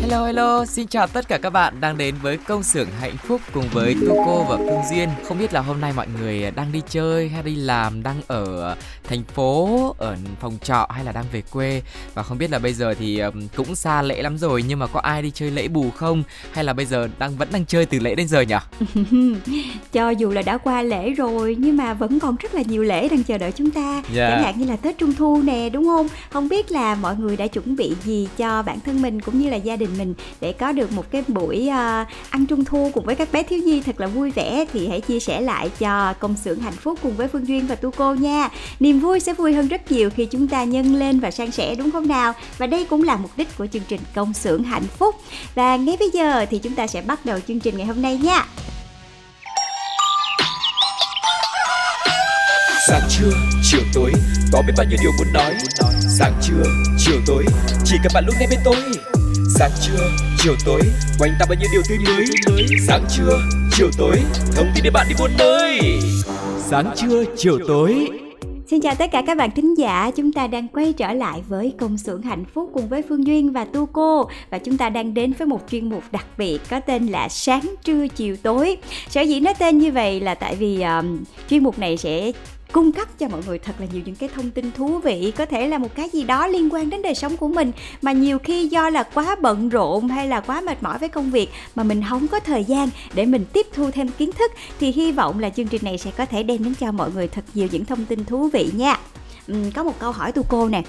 Hello hello, xin chào tất cả các bạn đang đến với công xưởng hạnh phúc cùng với Tuco và Phương Duyên. Không biết là hôm nay mọi người đang đi chơi hay đi làm, đang ở thành phố, ở phòng trọ hay là đang về quê và không biết là bây giờ thì cũng xa lễ lắm rồi nhưng mà có ai đi chơi lễ bù không hay là bây giờ đang vẫn đang chơi từ lễ đến giờ nhỉ? Cho dù là đã qua lễ rồi nhưng mà vẫn còn rất là nhiều lễ đang chờ đợi chúng ta. Dạ. Chẳng hạn như là Tết Trung Thu nè, đúng không? Không biết là mọi người đã chuẩn bị gì cho bản thân mình cũng như là gia đình mình để có được một cái buổi à, ăn Trung Thu cùng với các bé thiếu nhi thật là vui vẻ thì hãy chia sẻ lại cho công xưởng hạnh phúc cùng với Phương Duyên và Tu Cô nha. Niềm vui sẽ vui hơn rất nhiều khi chúng ta nhân lên và san sẻ đúng không nào? Và đây cũng là mục đích của chương trình công xưởng hạnh phúc. Và ngay bây giờ thì chúng ta sẽ bắt đầu chương trình ngày hôm nay nha. Sáng trưa, chiều tối, có biết bao nhiêu điều muốn nói. Sáng trưa, chiều tối, chỉ cần bạn lúc này bên tôi. Sáng trưa, chiều tối, quanh ta bao nhiêu điều tươi mới. Sáng trưa, chiều tối, thông tin để bạn đi buôn nơi. Sáng trưa, chiều tối. Xin chào tất cả các bạn thính giả, chúng ta đang quay trở lại với công xưởng hạnh phúc cùng với Phương Duyên và Tu Cô và chúng ta đang đến với một chuyên mục đặc biệt có tên là sáng trưa chiều tối. Sở dĩ nói tên như vậy là tại vì um, chuyên mục này sẽ cung cấp cho mọi người thật là nhiều những cái thông tin thú vị có thể là một cái gì đó liên quan đến đời sống của mình. Mà nhiều khi do là quá bận rộn hay là quá mệt mỏi với công việc mà mình không có thời gian để mình tiếp thu thêm kiến thức thì hy vọng là chương trình này sẽ có thể đem đến cho mọi người thật nhiều những thông tin thú vị nha. Ừm, có một câu hỏi tu cô nè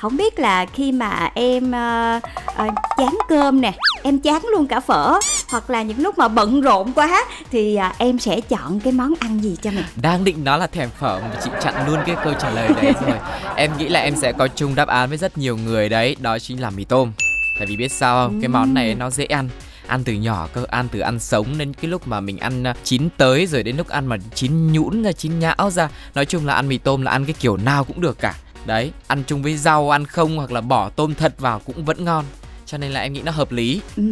không biết là khi mà em ờ, ờ, chán cơm nè em chán luôn cả phở hoặc là những lúc mà bận rộn quá thì à, em sẽ chọn cái món ăn gì cho mình? Đang định nói là thèm phở mà chị chặn luôn cái câu trả lời đấy rồi. Em nghĩ là em sẽ có chung đáp án với rất nhiều người đấy, đó chính là mì tôm. Tại vì biết sao không, cái món này nó dễ ăn ăn từ nhỏ cơ ăn từ ăn sống đến cái lúc mà mình ăn chín tới rồi đến lúc ăn mà chín nhũn ra chín nhão ra. Nói chung là ăn mì tôm là ăn cái kiểu nào cũng được cả đấy ăn chung với rau ăn không hoặc là bỏ tôm thật vào cũng vẫn ngon. Cho nên là em nghĩ nó hợp lý. Ừ,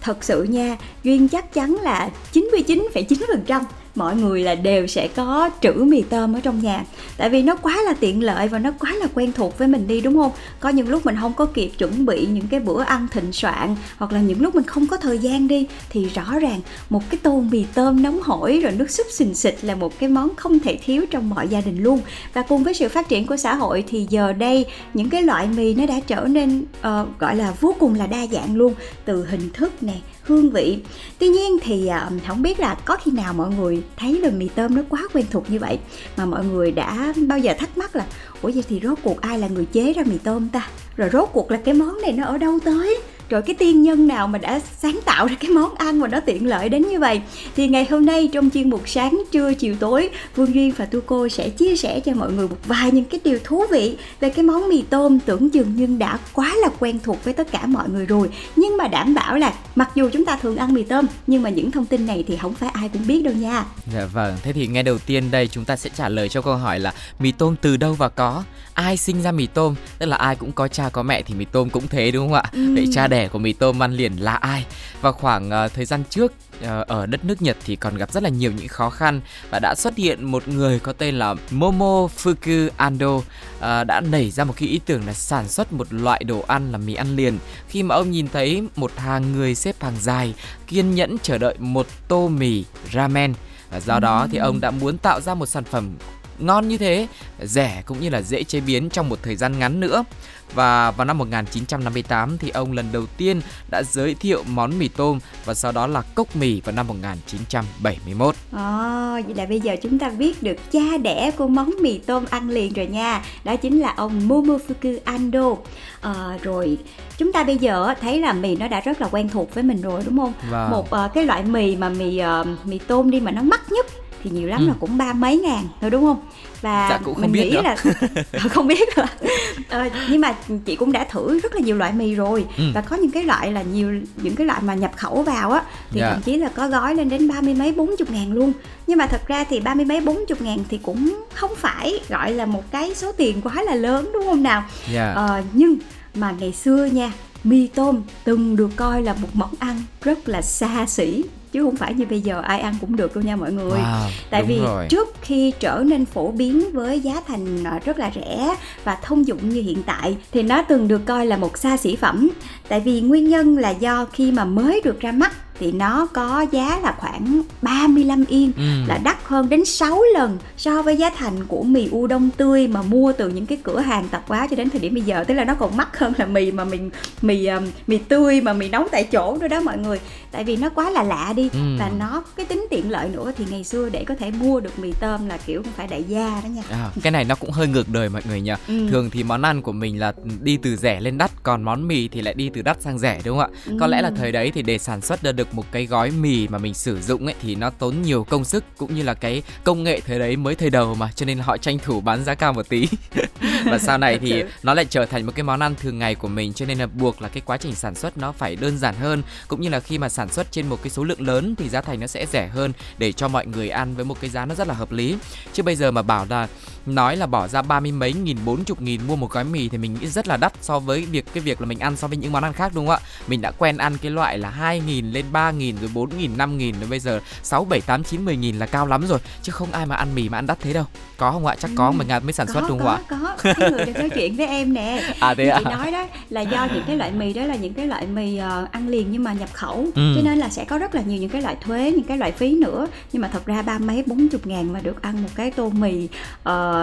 thật sự nha duyên chắc chắn là 99,9% mọi người là đều sẽ có trữ mì tôm ở trong nhà. Tại vì nó quá là tiện lợi và nó quá là quen thuộc với mình đi đúng không? Có những lúc mình không có kịp chuẩn bị những cái bữa ăn thịnh soạn hoặc là những lúc mình không có thời gian đi thì rõ ràng một cái tô mì tôm nóng hổi rồi nước súp xình xịt là một cái món không thể thiếu trong mọi gia đình luôn. Và cùng với sự phát triển của xã hội thì giờ đây những cái loại mì nó đã trở nên uh, gọi là vô cùng là đa dạng luôn từ hình thức nè hương vị. Tuy nhiên thì à, không biết là có khi nào mọi người thấy là mì tôm nó quá quen thuộc như vậy mà mọi người đã bao giờ thắc mắc là, ủa vậy thì rốt cuộc ai là người chế ra mì tôm ta? Rồi rốt cuộc là cái món này nó ở đâu tới? Rồi cái tiên nhân nào mà đã sáng tạo ra cái món ăn mà nó tiện lợi đến như vậy? Thì ngày hôm nay trong chuyên mục sáng trưa chiều tối Vương Duyên và Tu Cô sẽ chia sẻ cho mọi người một vài những cái điều thú vị về cái món mì tôm tưởng chừng nhưng đã quá là quen thuộc với tất cả mọi người rồi. Nhưng mà đảm bảo là mặc dù chúng ta thường ăn mì tôm nhưng mà những thông tin này thì không phải ai cũng biết đâu nha. Dạ vâng, thế thì ngay đầu tiên đây chúng ta sẽ trả lời cho câu hỏi là mì tôm từ đâu và có? Ai sinh ra mì tôm? Tức là ai cũng có cha có mẹ thì mì tôm cũng thế đúng không ạ? Vậy cha đẻ của mì tôm ăn liền là ai? Vào khoảng ờ, thời gian trước ờ, ở đất nước Nhật thì còn gặp rất là nhiều những khó khăn và đã xuất hiện một người có tên là Momofuku Ando ờ, đã nảy ra một cái ý tưởng là sản xuất một loại đồ ăn là mì ăn liền khi mà ông nhìn thấy một hàng người xếp hàng dài kiên nhẫn chờ đợi một tô mì ramen và do đó thì ông đã muốn tạo ra một sản phẩm ngon như thế, rẻ cũng như là dễ chế biến trong một thời gian ngắn nữa. Và vào năm 1958 thì ông lần đầu tiên đã giới thiệu món mì tôm và sau đó là cốc mì vào năm 1971. Ồ, vậy là bây giờ chúng ta biết được cha đẻ của món mì tôm ăn liền rồi nha. Đó chính là ông Momofuku Ando. À, rồi chúng ta bây giờ thấy là mì nó đã rất là quen thuộc với mình rồi đúng không? Wow. Một uh, cái loại mì mà mì uh, mì tôm đi mà nó mắc nhất thì nhiều lắm ừ. là cũng ba mấy ngàn thôi đúng không và dạ, cũng không mình biết nghĩ nữa. là không biết rồi à, nhưng mà chị cũng đã thử rất là nhiều loại mì rồi ừ. và có những cái loại là nhiều những cái loại mà nhập khẩu vào á thì yeah. Dạ. thậm chí là có gói lên đến ba mươi mấy bốn chục ngàn luôn nhưng mà thật ra thì ba mươi mấy bốn chục ngàn thì cũng không phải gọi là một cái số tiền quá là lớn đúng không nào yeah. Dạ. à, nhưng mà ngày xưa nha mì tôm từng được coi là một món ăn rất là xa xỉ chứ không phải như bây giờ ai ăn cũng được đâu nha mọi người wow, tại vì rồi. trước khi trở nên phổ biến với giá thành à, rất là rẻ và thông dụng như hiện tại thì nó từng được coi là một xa xỉ phẩm tại vì nguyên nhân là do khi mà mới được ra mắt thì nó có giá là khoảng 35 yên ừ. là đắt hơn đến 6 lần so với giá thành của mì u đông tươi mà mua từ những cái cửa hàng tạp hóa cho đến thời điểm bây giờ tức là nó còn mắc hơn là mì mà mình mì uh, mì tươi mà mì nấu tại chỗ nữa đó mọi người tại vì nó quá là lạ đi ừ. và nó cái tính tiện lợi nữa thì ngày xưa để có thể mua được mì tôm là kiểu không phải đại gia đó nha à, cái này nó cũng hơi ngược đời mọi người nhỉ ừ. thường thì món ăn của mình là đi từ rẻ lên đắt còn món mì thì lại đi từ đắt sang rẻ đúng không ạ ừ. có lẽ là thời đấy thì để sản xuất ra được một cái gói mì mà mình sử dụng ấy thì nó tốn nhiều công sức cũng như là cái công nghệ thời đấy mới thời đầu mà cho nên họ tranh thủ bán giá cao một tí. Và sau này thì nó lại trở thành một cái món ăn thường ngày của mình cho nên là buộc là cái quá trình sản xuất nó phải đơn giản hơn. Cũng như là khi mà sản xuất trên một cái số lượng lớn thì giá thành nó sẽ rẻ hơn để cho mọi người ăn với một cái giá nó rất là hợp lý. Chứ bây giờ mà bảo là nói là bỏ ra ba mươi mấy nghìn bốn chục nghìn mua một gói mì thì mình nghĩ rất là đắt so với việc cái việc là mình ăn so với những món ăn khác đúng không ạ? Mình đã quen ăn cái loại là hai nghìn lên ba nghìn rồi bốn nghìn năm nghìn rồi bây giờ sáu bảy tám chín mười nghìn là cao lắm rồi. Chứ không ai mà ăn mì mà ăn đắt thế đâu. Có không ạ? Chắc có mà ngàn mới sản xuất đúng không ạ? có có. Người đang nói chuyện với em nè. À thế à? chị nói đó là do những cái loại mì đó là những cái loại mì uh, ăn liền nhưng mà nhập khẩu. Ừ. cho nên là sẽ có rất là nhiều những cái loại thuế những cái loại phí nữa. Nhưng mà thật ra ba mấy bốn chục ngàn mà được ăn một cái tô mì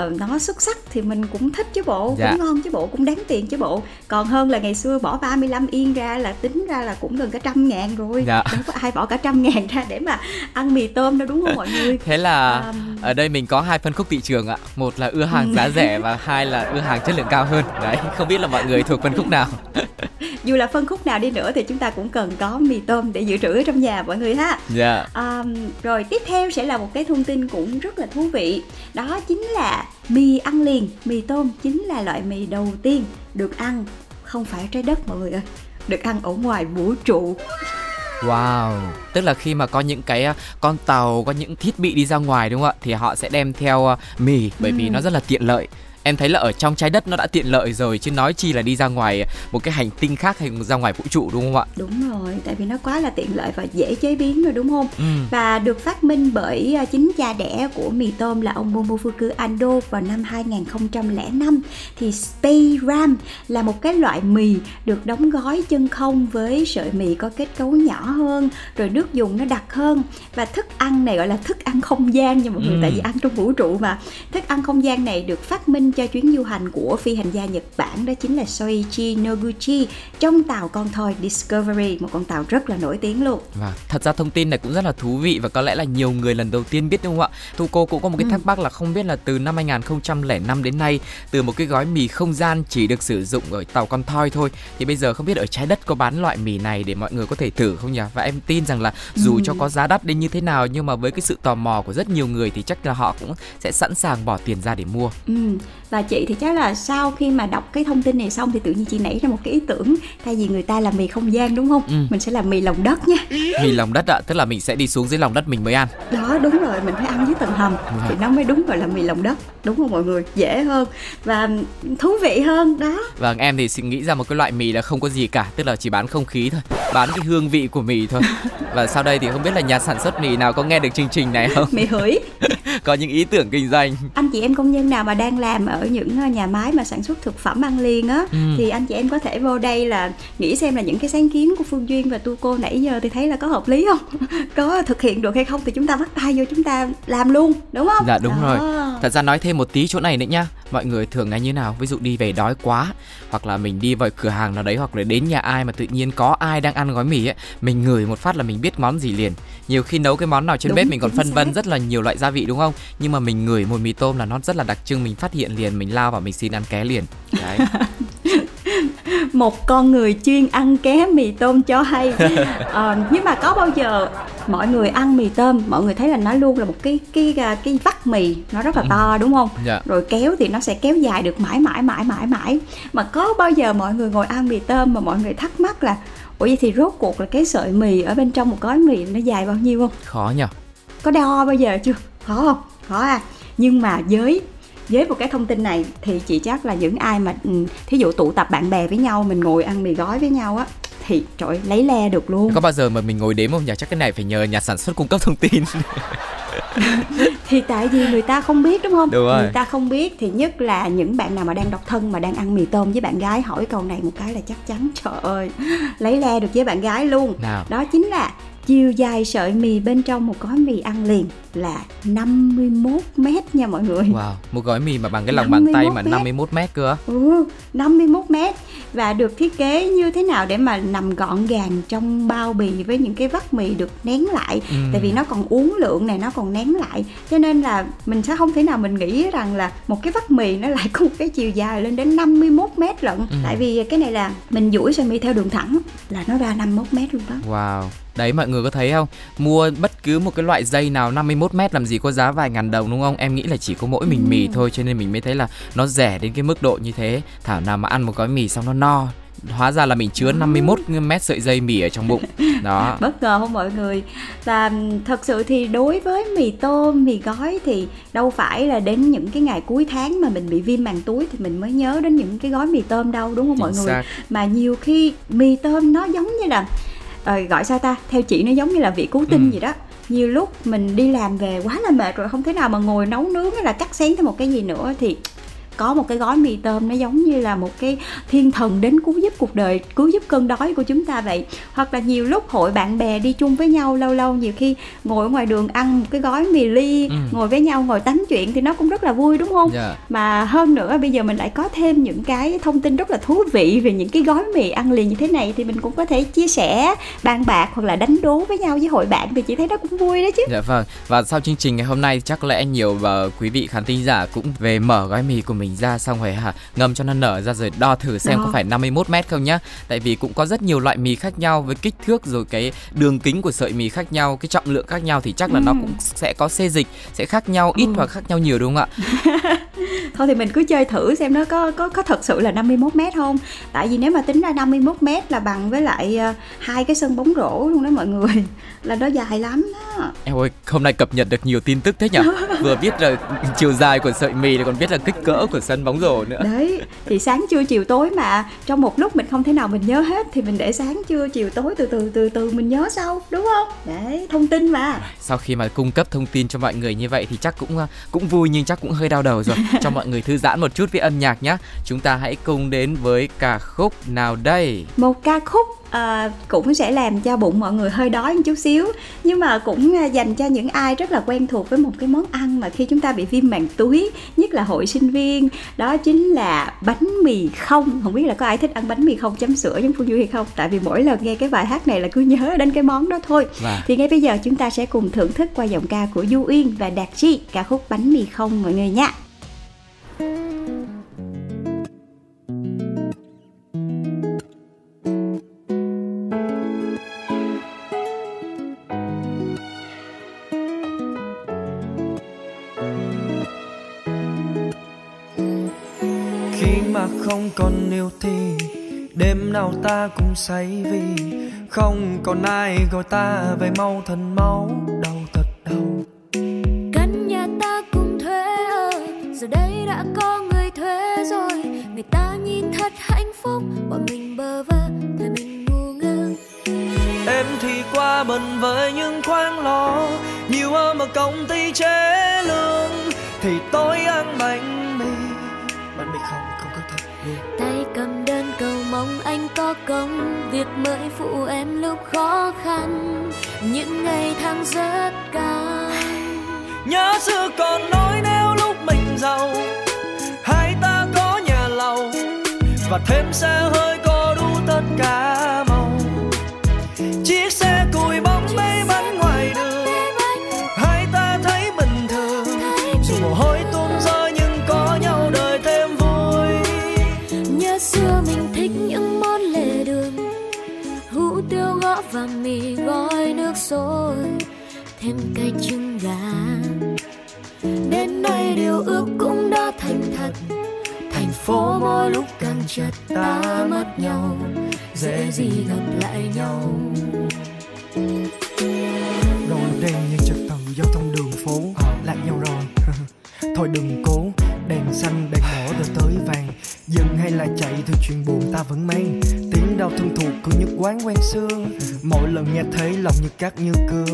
uh, nó xuất sắc thì mình cũng thích chứ bộ dạ. cũng ngon chứ bộ cũng đáng tiền chứ bộ. Còn hơn là ngày xưa bỏ 35 yên ra là tính ra là cũng gần cả trăm ngàn rồi. Dạ. đâu có ai bỏ cả trăm ngàn ra để mà ăn mì tôm đâu đúng không mọi người? Thế là um... ở đây mình có hai phân khúc thị trường ạ. Một là ưa hàng giá rẻ và hai là ưa hàng chất lượng cao hơn. Đấy không biết là mọi người thuộc phân khúc nào. Dù là phân khúc nào đi nữa thì chúng ta cũng cần có mì tôm để dự trữ ở trong nhà mọi người ha. Dạ. Yeah. um, rồi tiếp theo sẽ là một cái thông tin cũng rất là thú vị. Đó chính là mì ăn liền mì tôm chính là loại mì đầu tiên được ăn không phải trái đất mọi người ơi được ăn ở ngoài vũ trụ Wow, tức là khi mà có những cái à, con tàu, có những thiết bị đi ra ngoài đúng không ạ? Thì họ sẽ đem theo à, mì bởi vì ừ. nó rất là tiện lợi em thấy là ở trong trái đất nó đã tiện lợi rồi chứ nói chi là đi ra ngoài một cái hành tinh khác hay ra ngoài vũ trụ đúng không ạ? Đúng rồi tại vì nó quá là tiện lợi và dễ chế biến rồi đúng không? Ừ. và được phát minh bởi à, chính cha đẻ của mì tôm là ông Momofuku Ando vào năm 2005 thì Space Ram là một cái loại mì được đóng gói chân không với sợi mì có kết cấu nhỏ hơn rồi nước dùng nó đặc hơn. Và thức ăn này gọi là thức ăn không gian nha mọi người ừ. tại vì ăn trong vũ trụ mà. Thức ăn không gian này được phát minh cho chuyến du hành của phi hành gia Nhật Bản đó chính là Soichi Noguchi trong tàu con thoi Discovery, một con tàu rất là nổi tiếng luôn. Và thật ra thông tin này cũng rất là thú vị và có lẽ là nhiều người lần đầu tiên biết đúng không ạ? Thu cô cũng có một cái ừ. thắc mắc là không biết là từ năm 2005 đến nay từ một cái gói mì không gian chỉ được sử dụng ở tàu con thoi thôi thì bây giờ không biết ở trái đất có bán loại mì này để mọi người có thể thử không nhỉ? Và em tin rằng là dù ừ. cho có giá đắt đến như thế nào nhưng mà với cái sự tò mò của rất nhiều người thì chắc là họ cũng sẽ sẵn sàng bỏ tiền ra để mua. Ừ và chị thì chắc là sau khi mà đọc cái thông tin này xong thì tự nhiên chị nảy ra một cái ý tưởng thay vì người ta làm mì không gian đúng không? Ừ. mình sẽ làm mì lòng đất nha. Mì lòng đất ạ à, tức là mình sẽ đi xuống dưới lòng đất mình mới ăn. Đó đúng rồi mình phải ăn dưới tầng hầm. Ừ. thì nó mới đúng gọi là mì lòng đất. Đúng không mọi người? Dễ hơn và thú vị hơn đó. Vâng em thì nghĩ ra một cái loại mì là không có gì cả tức là chỉ bán không khí thôi bán cái hương vị của mì thôi. Và sau đây thì không biết là nhà sản xuất mì nào có nghe được chương trình này không? Mì hửi có những ý tưởng kinh doanh. Anh chị em công nhân nào mà đang làm ở những ờ, nhà máy mà sản xuất thực phẩm ăn liền á. Ừ. thì anh chị em có thể vô đây là nghĩ xem là những cái sáng kiến của phương duyên và tu cô nãy giờ thì thấy là có hợp lý không? Có thực hiện được hay không thì chúng ta bắt tay vô chúng ta làm luôn đúng không? Dạ đúng Đó. rồi. Thật ra nói thêm một tí chỗ này nữa nhá mọi người thường là như nào? Ví dụ đi về đói quá hoặc là mình đi vào cửa hàng nào đấy hoặc là đến nhà ai mà tự nhiên có ai đang ăn gói mì ấy mình ngửi một phát là mình biết món gì liền. Nhiều khi nấu cái món nào trên đúng, bếp mình còn phân vân rất là nhiều loại gia vị đúng không? Nhưng mà mình ngửi mùi mì tôm là nó rất là đặc trưng mình phát hiện liền mình lao vào mình xin ăn ké liền. Đấy một con người chuyên ăn ké mì tôm cho hay. À, nhưng mà có bao giờ mọi người ăn mì tôm mọi người thấy là nó luôn là một cái cái cái, cái vắt mì nó rất là ừ. to đúng không? Dạ. rồi kéo thì nó sẽ kéo dài được mãi mãi mãi mãi mãi. Mà có bao giờ mọi người ngồi ăn mì tôm mà mọi người thắc mắc là ủa vậy thì rốt cuộc là cái sợi mì ở bên trong một gói mì nó dài bao nhiêu không? Khó nhỉ có đo bao giờ chưa? Khó không? Khó à. Nhưng mà với với một cái thông tin này thì chị chắc là những ai mà ừ, thí dụ tụ tập bạn bè với nhau mình ngồi ăn mì gói với nhau á thì trời lấy le được luôn. Có bao giờ mà mình ngồi đếm không? Nhỉ chắc cái này phải nhờ nhà sản xuất cung cấp thông tin. Thì tại vì người ta không biết đúng không? Đúng rồi. người ta không biết thì nhất là những bạn nào mà đang độc thân mà đang ăn mì tôm với bạn gái hỏi câu này một cái là chắc chắn trời ơi lấy le được với bạn gái luôn. Nào. đó chính là chiều dài sợi mì bên trong một gói mì ăn liền là 51 mét nha mọi người. Wow, một gói mì mà bằng cái lòng bàn tay mà 51 mét. cơ Ừ, 51 mét. Và được thiết kế như thế nào để mà nằm gọn gàng trong bao bì với những cái vắt mì được nén lại? Ừ. Tại vì nó còn uống lượng này, nó còn nén lại. Cho nên là mình sẽ không thể nào mình nghĩ rằng là một cái vắt mì nó lại có một cái chiều dài lên đến 51 mét lận. Ừ. Tại vì cái này là mình duỗi sợi mì theo đường thẳng là nó ra 51 mét luôn đó. Wow Đấy mọi người có thấy không? Mua bất cứ một cái loại dây nào 51 mét làm gì có giá vài ngàn đồng đúng không? Em nghĩ là chỉ có mỗi mình mì thôi cho nên mình mới thấy là nó rẻ đến cái mức độ như thế. Thảo nào mà ăn một gói mì xong nó no hóa ra là mình chứa 51 mét sợi dây mì ở trong bụng đó bất ngờ không mọi người và thật sự thì đối với mì tôm mì gói thì đâu phải là đến những cái ngày cuối tháng mà mình bị viêm màng túi thì mình mới nhớ đến những cái gói mì tôm đâu đúng không Chính mọi xác. người mà nhiều khi mì tôm nó giống như là à, gọi sao ta theo chị nó giống như là vị cứu tinh ừ. gì đó nhiều lúc mình đi làm về quá là mệt rồi không thể nào mà ngồi nấu nướng hay là cắt xén thêm một cái gì nữa thì có một cái gói mì tôm nó giống như là một cái thiên thần đến cứu giúp cuộc đời cứu giúp cơn đói của chúng ta vậy hoặc là nhiều lúc hội bạn bè đi chung với nhau lâu lâu nhiều khi ngồi ở ngoài đường ăn một cái gói mì ly ừ. ngồi với nhau ngồi tán chuyện thì nó cũng rất là vui đúng không yeah. Dạ. mà hơn nữa bây giờ mình lại có thêm những cái thông tin rất là thú vị về những cái gói mì ăn liền như thế này thì mình cũng có thể chia sẻ bàn bạc hoặc là đánh đố với nhau với hội bạn thì chị thấy nó cũng vui đó chứ dạ vâng và sau chương trình ngày hôm nay chắc lẽ nhiều và quý vị khán thính giả cũng về mở gói mì của mình mình ra xong rồi hả? Ngâm cho nó nở ra rồi đo thử xem Đó. có phải 51 mét không nhá. Tại vì cũng có rất nhiều loại mì khác nhau với kích thước rồi cái đường kính của sợi mì khác nhau cái trọng lượng khác nhau thì chắc là ừ. nó cũng sẽ có xê dịch sẽ khác nhau ít ừ. hoặc khác nhau nhiều đúng không ạ? Thôi thì mình cứ chơi thử xem nó có có có thật sự là 51 mét không? Tại vì nếu mà tính ra 51 mét là bằng với lại uh, hai cái sân bóng rổ luôn đó mọi người. Là nó dài lắm đó. Em ơi hôm nay cập nhật được nhiều tin tức thế nhỉ vừa biết là chiều dài của sợi mì thì còn biết là kích cỡ của sân bóng rổ nữa. Đấy thì sáng trưa chiều tối mà trong một lúc mình không thể nào mình nhớ hết thì mình để sáng trưa chiều tối từ từ từ từ mình nhớ sau đúng không? Đấy thông tin mà. Sau khi mà cung cấp thông tin cho mọi người như vậy thì chắc cũng ờ, cũng vui nhưng chắc cũng hơi đau đầu rồi. Cho mọi người thư giãn một chút với âm nhạc nhé chúng ta hãy cùng đến với ca khúc nào đây. Một ca khúc à, cũng sẽ làm cho bụng mọi người hơi đói một chút xíu. Nhưng mà cũng à, dành cho những ai rất là quen thuộc với một cái món ăn mà khi chúng ta bị viêm màng túi nhất là hội sinh viên đó chính là bánh mì không. Không biết là có ai thích ăn bánh mì không? Chấm sữa giống phương du hay không? Tại vì mỗi lần nghe cái bài hát này là cứ nhớ đến cái món đó thôi. Và... thì ngay bây giờ chúng ta sẽ cùng thưởng thức qua giọng ca của du uyên và đạt chi ca khúc bánh mì không mọi người nha không còn yêu thì đêm nào ta cũng say vì không còn ai gọi ta về mau thần máu đau thật đau. Căn nhà ta cùng thuê ở giờ đây đã có người thuê rồi. Người ta nhìn thật hạnh phúc bọn mình bơ vơ thời mình ngu ngơ. Ta bận với những khoản lo nhiều hơn mà công ty chế lương. Thì tôi ăn bánh mì bánh mì không tay cầm đơn cầu mong anh có công, việc mới phụ em lúc khó khăn. Những ngày tháng rất cao nhớ xưa còn nói nếu lúc mình giàu, hai ta có nhà lầu và thêm xe hơi có đủ tất cả mà mì gói nước sôi, thêm cây trứng gà. Đến nay điều ước cũng đã thành thật, thành phố mỗi lúc càng chật ta mất nhau, dễ gì gặp lại nhau. Rồi đèn như trật tầng giao thông đường phố, lạc nhau rồi. Thôi đừng cố, đèn xanh, đèn đỏ rồi tới vàng. Dừng hay là chạy thì chuyện buồn ta vẫn mang. Tiếng đau thân thuộc cứ quán quen xưa mỗi lần nghe thấy lòng như cát như cưa.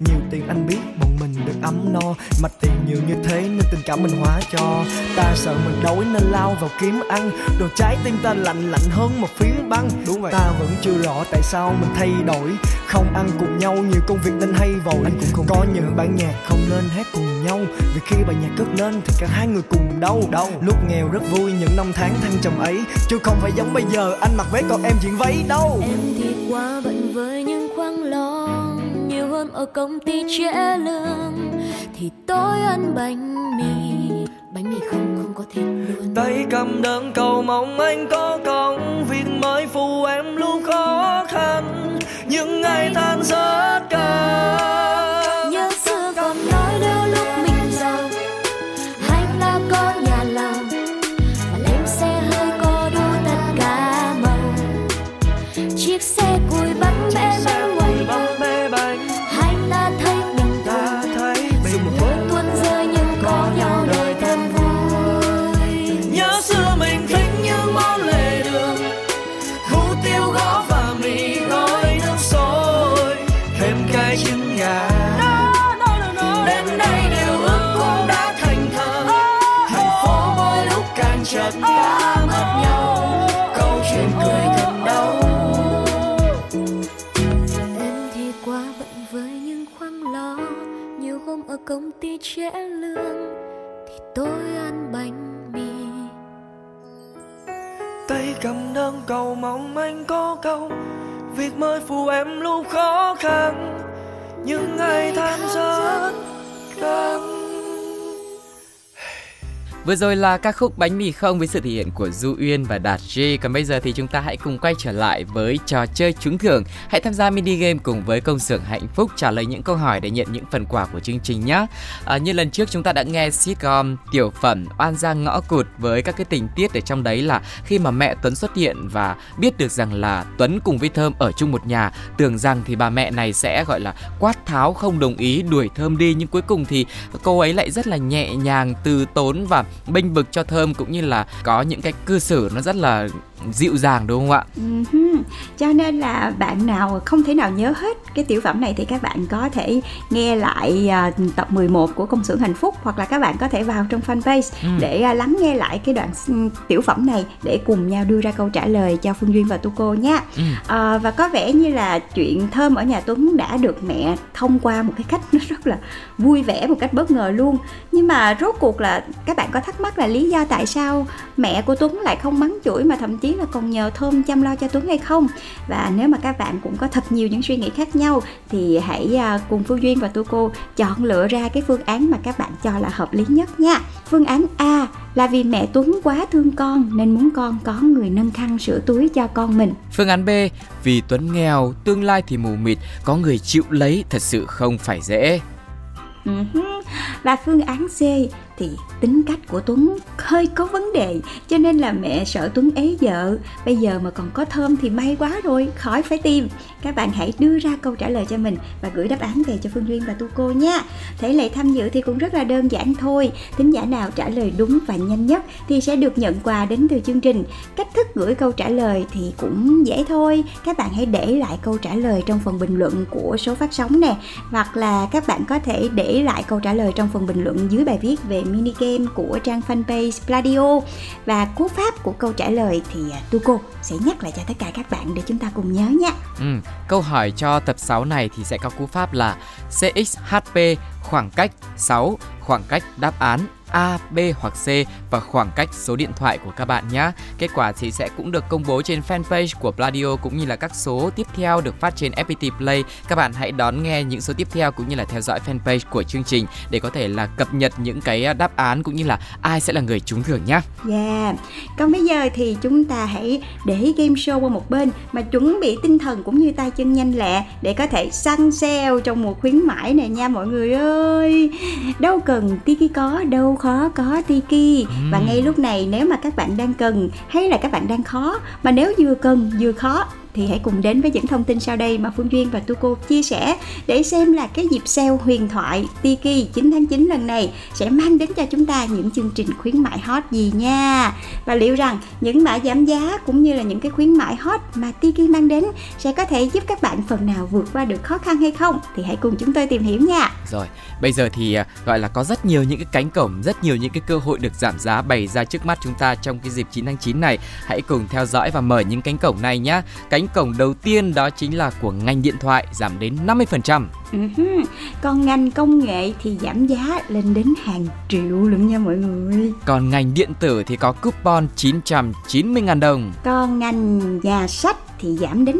Nhiều tiền anh biết bọn mình được ấm no. Mà tiền nhiều như thế nên tình cảm mình hóa cho. Ta sợ mình đói nên lao vào kiếm ăn. Đồ trái tim ta lạnh lạnh hơn một phiến băng. Đúng vậy. Ta vẫn chưa rõ tại sao mình thay đổi. Không ăn cùng nhau nhiều công việc nên hay vội. Anh cũng không có những bản nhạc không nên hát cùng nhau. Vì khi bài nhạc cất lên thì cả hai người cùng đau đau. Lúc nghèo rất vui những năm tháng thăng trầm ấy. Chứ không phải giống bây giờ anh mặc váy còn em diện váy đâu. Em thì quá bận với những khoáng lo nhiều hơn ở công ty trễ lương. Thì tối ăn bánh mì bánh mì không không có thịt luôn. Tay cầm đơn cầu mong anh có công. Việc mới phụ em lúc khó khăn. Những ngày than rất cao mong anh có câu việc mới phụ em lúc khó khăn những ngày tháng rất căng Vừa rồi là ca khúc Bánh mì không với sự thể hiện của Du Uyên và Đạt G. Còn bây giờ thì chúng ta hãy cùng quay trở lại với trò chơi trúng thưởng. Hãy tham gia mini game cùng với công xưởng hạnh phúc trả lời những câu hỏi để nhận những phần quà của chương trình nhé. À, như lần trước chúng ta đã nghe sitcom tiểu phẩm Oan Giang Ngõ Cụt với các cái tình tiết ở trong đấy là khi mà mẹ Tuấn xuất hiện và biết được rằng là Tuấn cùng với Thơm ở chung một nhà, tưởng rằng thì bà mẹ này sẽ gọi là quát tháo không đồng ý đuổi Thơm đi nhưng cuối cùng thì cô ấy lại rất là nhẹ nhàng từ tốn và bênh vực cho thơm cũng như là có những cái cư xử nó rất là dịu dàng đúng không ạ? Uh-huh. Cho nên là bạn nào không thể nào nhớ hết cái tiểu phẩm này thì các bạn có thể nghe lại uh, tập 11 của công xưởng hạnh phúc hoặc là các bạn có thể vào trong fanpage Ừ. để uh, lắng nghe lại cái đoạn s- tiểu phẩm này để cùng nhau đưa ra câu trả lời cho Phương Duyên và Tuko nha. Ừ. À, và có vẻ như là chuyện thơm ở nhà Tuấn đã được mẹ thông qua một cái cách nó rất là vui vẻ một cách bất ngờ luôn. Nhưng mà rốt cuộc là các bạn có thắc mắc là lý do tại sao mẹ của Tuấn lại không mắng chửi mà thậm chí là còn nhờ Thơm chăm lo cho Tuấn hay không? Và nếu mà các bạn cũng có thật nhiều những suy nghĩ khác nhau thì hãy à, cùng Phương Duyên và Tuko chọn lựa ra cái phương án mà các bạn cho là hợp lý nhất nha. Phương án A là vì mẹ Tuấn quá thương con nên muốn con có người nâng khăn sửa túi cho con mình. Phương án B, vì Tuấn nghèo, tương lai thì mù mịt, có người chịu lấy thật sự không phải dễ. Ừ. Và phương án C thì tính cách của Tuấn hơi có vấn đề, cho nên là mẹ sợ Tuấn ế vợ. Bây giờ mà còn có thơm thì may quá rồi, khỏi phải tìm. Các bạn hãy đưa ra câu trả lời cho mình và gửi đáp án về cho Phương Duyên và Tu Cô nha. Thể lệ tham dự thì cũng rất là đơn giản thôi. Thính giả nào trả lời đúng và nhanh nhất thì sẽ được nhận quà đến từ chương trình. Cách thức gửi câu trả lời thì cũng dễ thôi. Các bạn hãy để lại câu trả lời trong phần bình luận của số phát sóng nè, hoặc là các bạn có thể để lại câu trả lời trong phần bình luận dưới bài viết về mini game của trang fanpage Pladio và cú pháp của câu trả lời thì à, Tuko Tuco sẽ nhắc lại cho tất cả các bạn để chúng ta cùng nhớ nha. Ừ, câu hỏi cho tập 6 này thì sẽ có cú pháp là CXHP khoảng cách 6 khoảng cách đáp án A, B hoặc C và khoảng cách số điện thoại của các bạn nhé. Kết quả thì sẽ cũng được công bố trên fanpage của Pladio cũng như là các số tiếp theo được phát trên FPT Play. Các bạn hãy đón nghe những số tiếp theo cũng như là theo dõi fanpage của chương trình để có thể là cập nhật những cái à, đáp án cũng như là ai sẽ là người trúng thưởng nhé. Yeah. Còn bây giờ thì chúng ta hãy để game show qua một bên mà chuẩn bị tinh thần cũng như tay chân nhanh lẹ để có thể săn sale trong mùa khuyến mãi này nha mọi người ơi. Đâu cần tiki có đâu khó có tiki. Và ngay lúc này nếu mà các bạn đang cần hay là các bạn đang khó mà nếu vừa cần vừa khó thì hãy cùng đến với những thông tin sau đây mà Phương Duyên và Tuco chia sẻ để xem là cái dịp sale huyền thoại Tiki 9 tháng 9 lần này sẽ mang đến cho chúng ta những chương trình khuyến mại hot gì nha. Và liệu rằng những mã giảm giá cũng như là những cái khuyến mại hot mà Tiki mang đến sẽ có thể giúp các bạn phần nào vượt qua được khó khăn hay không thì hãy cùng chúng tôi tìm hiểu nha. Rồi, bây giờ thì à, gọi là có rất nhiều những cái cánh cổng, rất nhiều những cái cơ hội được giảm giá bày ra trước mắt chúng ta trong cái dịp 9 tháng 9 này. Hãy cùng theo dõi và mở những cánh cổng này nhé. Cánh cổng đầu tiên đó chính là của ngành điện thoại giảm đến 50%. Uh-huh. Còn ngành công nghệ thì giảm giá lên đến hàng triệu luôn nha mọi người. Còn ngành điện tử thì có coupon 990.000 đồng. Còn ngành nhà sách thì giảm đến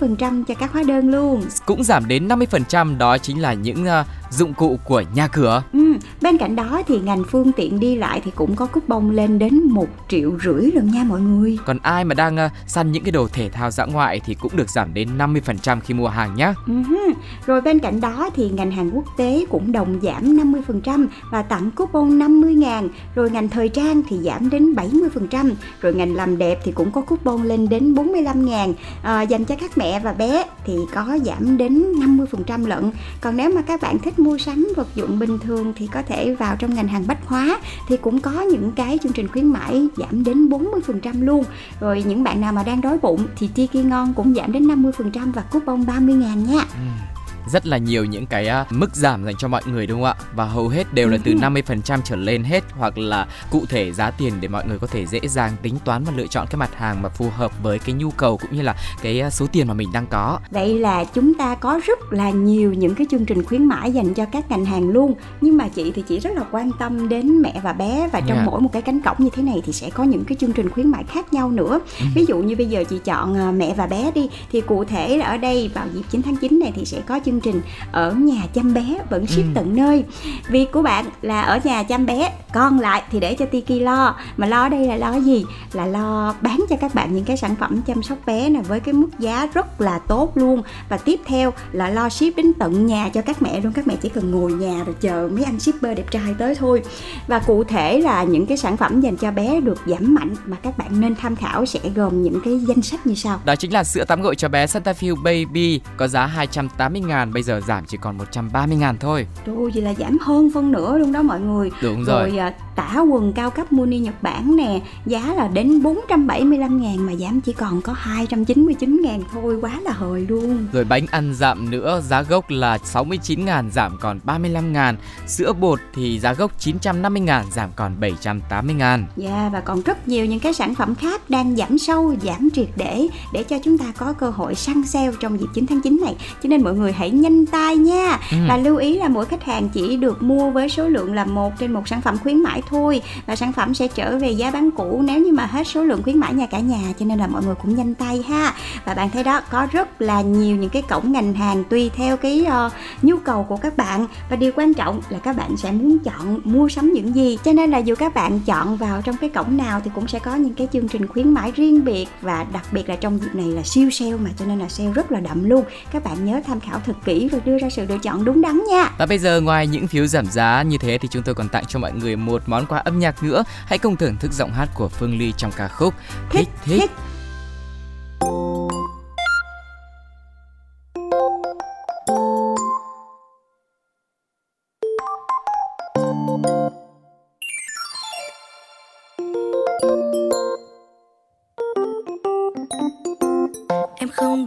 50% cho các hóa đơn luôn. Cũng giảm đến 50% đó chính là những uh, dụng cụ của nhà cửa. Ừ, bên cạnh đó thì ngành phương tiện đi lại thì cũng có coupon lên đến 1 triệu rưỡi luôn nha mọi người. Còn ai mà đang uh, săn những cái đồ thể thao dã ngoại thì cũng được giảm đến 50% khi mua hàng nhé. Uh-huh. Rồi bên cạnh đó thì ngành hàng quốc tế cũng đồng giảm 50% và tặng coupon 50 ngàn. Rồi ngành thời trang thì giảm đến 70%. Rồi ngành làm đẹp thì cũng có coupon lên đến 45 ngàn. À, dành cho các mẹ và bé thì có giảm đến 50% lận. Còn nếu mà các bạn thích mua sắm vật dụng bình thường thì có thể vào trong ngành hàng bách hóa thì cũng có những cái chương trình khuyến mãi giảm đến 40% luôn. Rồi những bạn nào mà đang đói bụng thì Tiki ngon cũng giảm đến 50% và coupon 30 ngàn nha. Ừ rất là nhiều những cái uh, mức giảm dành cho mọi người đúng không ạ? Và hầu hết đều là từ 50% trở lên hết hoặc là cụ thể giá tiền để mọi người có thể dễ dàng tính toán và lựa chọn cái mặt hàng mà phù hợp với cái nhu cầu cũng như là cái uh, số tiền mà mình đang có. Vậy là chúng ta có rất là nhiều những cái chương trình khuyến mãi dành cho các ngành hàng luôn. Nhưng mà chị thì chị rất là quan tâm đến mẹ và bé và trong yeah. mỗi một cái cánh cổng như thế này thì sẽ có những cái chương trình khuyến mãi khác nhau nữa. Ừ. ví dụ như bây giờ chị chọn uh, mẹ và bé đi thì cụ thể là ở đây vào dịp 9 tháng 9 này thì sẽ có chương chương trình ở nhà chăm bé vẫn ship ừ. tận nơi. Việc của bạn là ở nhà chăm bé còn lại thì để cho Tiki lo. Mà lo đây là lo gì? Là lo bán cho các bạn những cái sản phẩm chăm sóc bé này với cái mức giá rất là tốt luôn. Và tiếp theo là lo ship đến tận nhà cho các mẹ luôn. Các mẹ chỉ cần ngồi nhà rồi chờ mấy anh shipper đẹp trai tới thôi. Và cụ thể là những cái sản phẩm dành cho bé được giảm mạnh mà các bạn nên tham khảo sẽ gồm những cái danh sách như sau. Đó chính là sữa tắm gội cho bé Santafil Baby có giá 280 ngàn bây giờ giảm chỉ còn 130 ngàn thôi. Trời vậy là giảm hơn phân nửa luôn đó mọi người. Đúng rồi, rồi. à, tả quần cao cấp Muni Nhật Bản nè Giá là đến 475 ngàn mà giảm chỉ còn có 299 ngàn thôi Quá là hời luôn. Rồi bánh ăn giảm nữa giá gốc là 69 ngàn giảm còn 35 ngàn. Sữa bột thì giá gốc 950 ngàn giảm còn 780 ngàn. Dạ yeah, và còn rất nhiều những cái sản phẩm khác đang giảm sâu, giảm triệt để Để cho chúng ta có cơ hội săn sale trong dịp 9 tháng 9 này. Cho nên mọi người hãy nhanh tay nha. Ừ. Và lưu ý là mỗi khách hàng chỉ được mua với số lượng là một trên một sản phẩm khuyến mãi thôi. Và sản phẩm sẽ trở về giá bán cũ nếu như mà hết số lượng khuyến mãi nhà cả nhà Cho nên là mọi người cũng nhanh tay ha. Và bạn thấy đó có rất là nhiều những cái cổng ngành hàng tùy theo cái uh, nhu cầu của các bạn. Và điều quan trọng là các bạn sẽ muốn chọn mua sắm những gì. Cho nên là dù các bạn chọn vào trong cái cổng nào thì cũng sẽ có những cái chương trình khuyến mãi riêng biệt. Và đặc biệt là trong dịp này là siêu sale mà cho nên là sale rất là đậm luôn. Các bạn nhớ tham khảo thật kỹ và đưa ra sự lựa chọn đúng đắn nha. Và bây giờ ngoài những phiếu giảm giá như thế thì chúng tôi còn tặng cho mọi người một món quà âm nhạc nữa. Hãy cùng thưởng thức giọng hát của Phương Ly trong ca khúc Thích Thích. thích.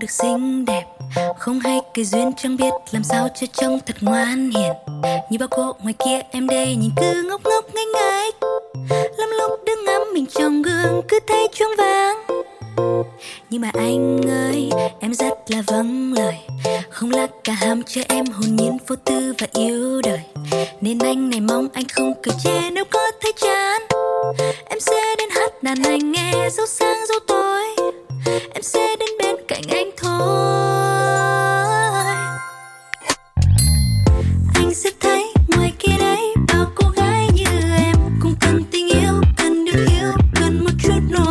được xinh đẹp không hay cái duyên chẳng biết làm sao cho trông thật ngoan hiền. Như bao cô ngoài kia em đây nhìn cứ ngốc ngốc ngây ngái. Lắm lúc đứng ngắm mình trong gương cứ thấy choáng váng. Nhưng mà anh ơi, em rất là vâng lời. Không là cả ham cho em hồn nhiên vô tư và yêu đời. Nên anh này mong anh không cười chê nếu có thấy chán. Em sẽ đến hát đàn anh nghe dấu sáng dấu tối. Em sẽ đến bên cạnh anh thôi.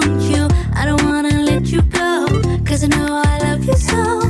Nuông chiều I don't wanna let you go cause I know I love you so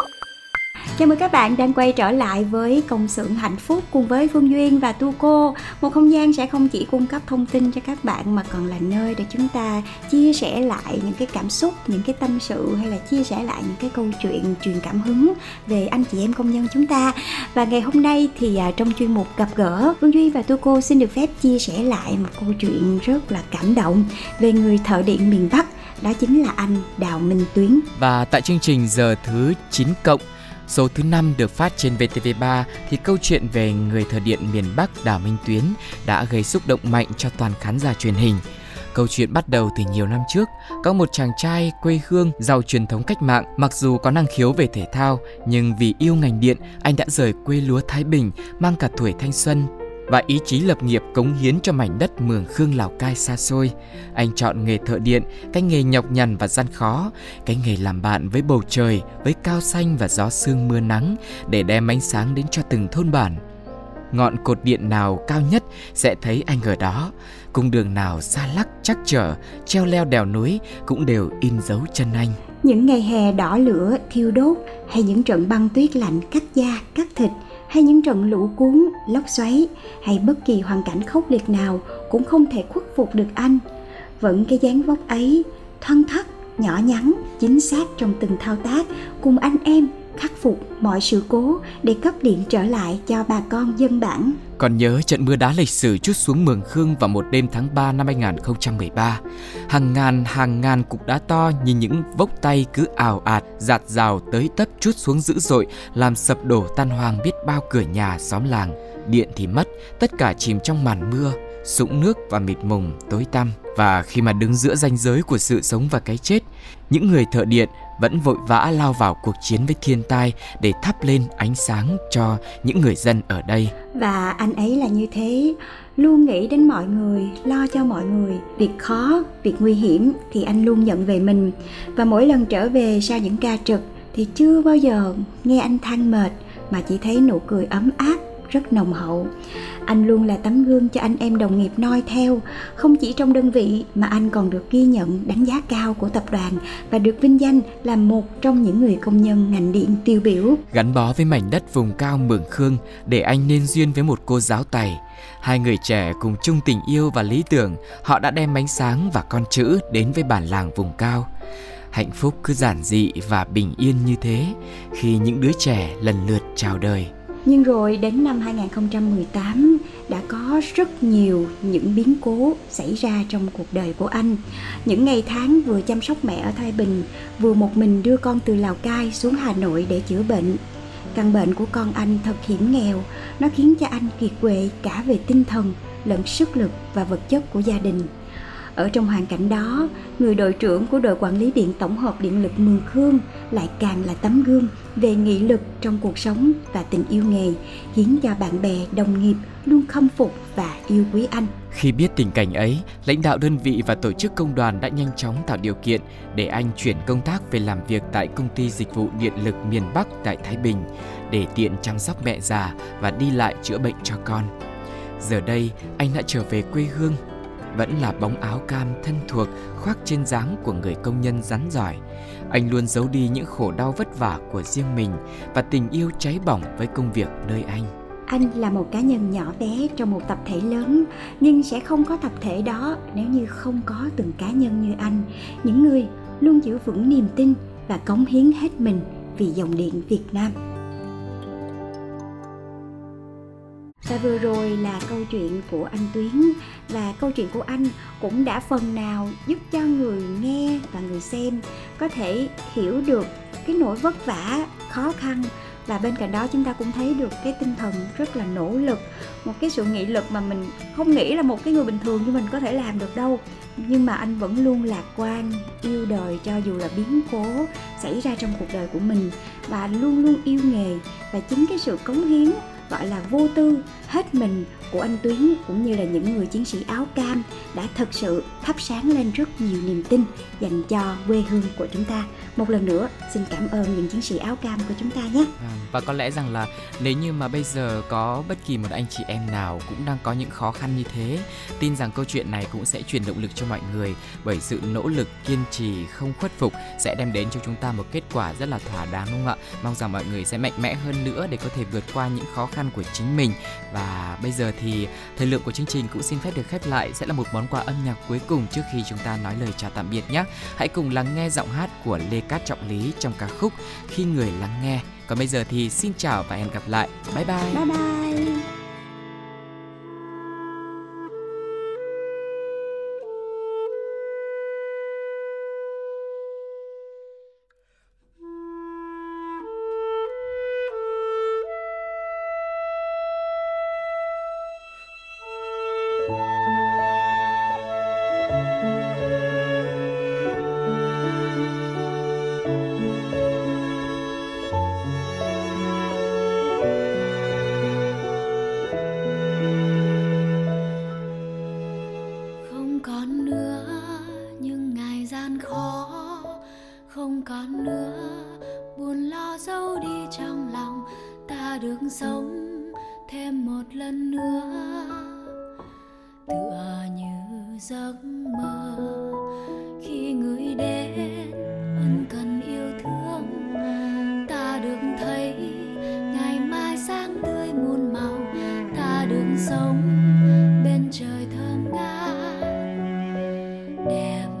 Chào mừng các bạn đang quay trở lại với công xưởng hạnh phúc cùng với Phương Duyên và Tu Cô. Một không gian sẽ không chỉ cung cấp thông tin cho các bạn mà còn là nơi để chúng ta chia sẻ lại những cái cảm xúc, những cái tâm sự hay là chia sẻ lại những cái câu chuyện truyền cảm hứng về anh chị em công nhân chúng ta. Và ngày hôm nay thì à, trong chuyên mục gặp gỡ, Phương Duyên và Tu Cô xin được phép chia sẻ lại một câu chuyện rất là cảm động về người thợ điện miền Bắc. Đó chính là anh Đào Minh Tuyến. Và tại chương trình giờ thứ 9 cộng Số thứ 5 được phát trên VTV3 thì câu chuyện về người thợ điện miền Bắc Đào Minh Tuyến đã gây xúc động mạnh cho toàn khán giả truyền hình. Câu chuyện bắt đầu từ nhiều năm trước, có một chàng trai quê hương giàu truyền thống cách mạng, mặc dù có năng khiếu về thể thao, nhưng vì yêu ngành điện, anh đã rời quê lúa Thái Bình, mang cả tuổi thanh xuân và ý chí lập nghiệp cống hiến cho mảnh đất Mường Khương Lào Cai xa xôi. Anh chọn nghề thợ điện, cái nghề nhọc nhằn và gian khó, cái nghề làm bạn với bầu trời, với cao xanh và gió sương mưa nắng để đem ánh sáng đến cho từng thôn bản. Ngọn cột điện nào cao nhất sẽ thấy anh ở đó, cung đường nào xa lắc chắc trở, treo leo đèo núi cũng đều in dấu chân anh. Những ngày hè đỏ lửa thiêu đốt hay những trận băng tuyết lạnh cắt da, cắt thịt hay những trận lũ cuốn, lốc xoáy hay bất kỳ hoàn cảnh khốc liệt nào cũng không thể khuất phục được anh. Vẫn cái dáng vóc ấy, thoăn thắt, nhỏ nhắn, chính xác trong từng thao tác cùng anh em khắc phục mọi sự cố để cấp điện trở lại cho bà con dân bản. Còn nhớ trận mưa đá lịch sử chút xuống Mường Khương vào một đêm tháng 3 năm 2013. Hàng ngàn hàng ngàn cục đá to như những vốc tay cứ ảo ạt, giạt rào tới tấp chút xuống dữ dội, làm sập đổ tan hoang biết bao cửa nhà xóm làng. Điện thì mất, tất cả chìm trong màn mưa, sũng nước và mịt mùng tối tăm. Và khi mà đứng giữa ranh giới của sự sống và cái chết, những người thợ điện vẫn vội vã lao vào cuộc chiến với thiên tai để thắp lên ánh sáng cho những người dân ở đây. Và anh ấy là như thế, luôn nghĩ đến mọi người, lo cho mọi người. Việc khó, việc nguy hiểm thì anh luôn nhận về mình. Và mỗi lần trở về sau những ca trực thì chưa bao giờ nghe anh than mệt mà chỉ thấy nụ cười ấm áp rất nồng hậu. Anh luôn là tấm gương cho anh em đồng nghiệp noi theo, không chỉ trong đơn vị mà anh còn được ghi nhận đánh giá cao của tập đoàn và được vinh danh là một trong những người công nhân ngành điện tiêu biểu. Gắn bó với mảnh đất vùng cao Mường Khương để anh nên duyên với một cô giáo tài. Hai người trẻ cùng chung tình yêu và lý tưởng, họ đã đem ánh sáng và con chữ đến với bản làng vùng cao. Hạnh phúc cứ giản dị và bình yên như thế khi những đứa trẻ lần lượt chào đời. Nhưng rồi đến năm 2018 đã có rất nhiều những biến cố xảy ra trong cuộc đời của anh. Những ngày tháng vừa chăm sóc mẹ ở Thái Bình, vừa một mình đưa con từ Lào Cai xuống Hà Nội để chữa bệnh. Căn bệnh của con anh thật hiểm nghèo, nó khiến cho anh kiệt quệ cả về tinh thần lẫn sức lực và vật chất của gia đình. Ở trong hoàn cảnh đó, người đội trưởng của đội quản lý điện tổng hợp điện lực Mường Khương lại càng là tấm gương về nghị lực trong cuộc sống và tình yêu nghề, khiến cho bạn bè, đồng nghiệp luôn khâm phục và yêu quý anh. Khi biết tình cảnh ấy, lãnh đạo đơn vị và tổ chức công đoàn đã nhanh chóng tạo điều kiện để anh chuyển công tác về làm việc tại công ty dịch vụ điện lực miền Bắc tại Thái Bình để tiện chăm sóc mẹ già và đi lại chữa bệnh cho con. Giờ đây, anh đã trở về quê hương vẫn là bóng áo cam thân thuộc khoác trên dáng của người công nhân rắn giỏi. Anh luôn giấu đi những khổ đau vất vả của riêng mình và tình yêu cháy bỏng với công việc nơi anh. Anh là một cá nhân nhỏ bé trong một tập thể lớn, nhưng sẽ không có tập thể đó nếu như không có từng cá nhân như anh, những người luôn giữ vững niềm tin và cống hiến hết mình vì dòng điện Việt Nam. Và vừa rồi là câu chuyện của anh Tuyến. Và câu chuyện của anh cũng đã phần nào giúp cho người nghe và người xem có thể hiểu được cái nỗi vất vả, khó khăn. Và bên cạnh đó chúng ta cũng thấy được cái tinh thần rất là nỗ lực. Một cái sự nghị lực mà mình không nghĩ là một cái người bình thường như mình có thể làm được đâu. Nhưng mà anh vẫn luôn lạc quan yêu đời cho dù là biến cố xảy ra trong cuộc đời của mình. Và luôn luôn yêu nghề. Và chính cái sự cống hiến gọi là vô tư hết mình của anh Tuyến cũng như là những người chiến sĩ áo cam đã thực sự thắp sáng lên rất nhiều niềm tin dành cho quê hương của chúng ta. Một lần nữa xin cảm ơn những chiến sĩ áo cam của chúng ta nhé. À, và có lẽ rằng là nếu như mà bây giờ có bất kỳ một anh chị em nào cũng đang có những khó khăn như thế, tin rằng câu chuyện này cũng sẽ truyền động lực cho mọi người bởi sự nỗ lực kiên trì không khuất phục sẽ đem đến cho chúng ta một kết quả rất là thỏa đáng đúng không ạ? Mong rằng mọi người sẽ mạnh mẽ hơn nữa để có thể vượt qua những khó khăn của chính mình và bây giờ thì thời lượng của chương trình cũng xin phép được khép lại sẽ là một món quà âm nhạc cuối cùng trước khi chúng ta nói lời chào tạm biệt nhé. Hãy cùng lắng nghe giọng hát của Lê Cát Trọng Lý trong ca khúc Khi người lắng nghe. Còn bây giờ thì xin chào và hẹn gặp lại. Bye bye. Bye bye. Thơm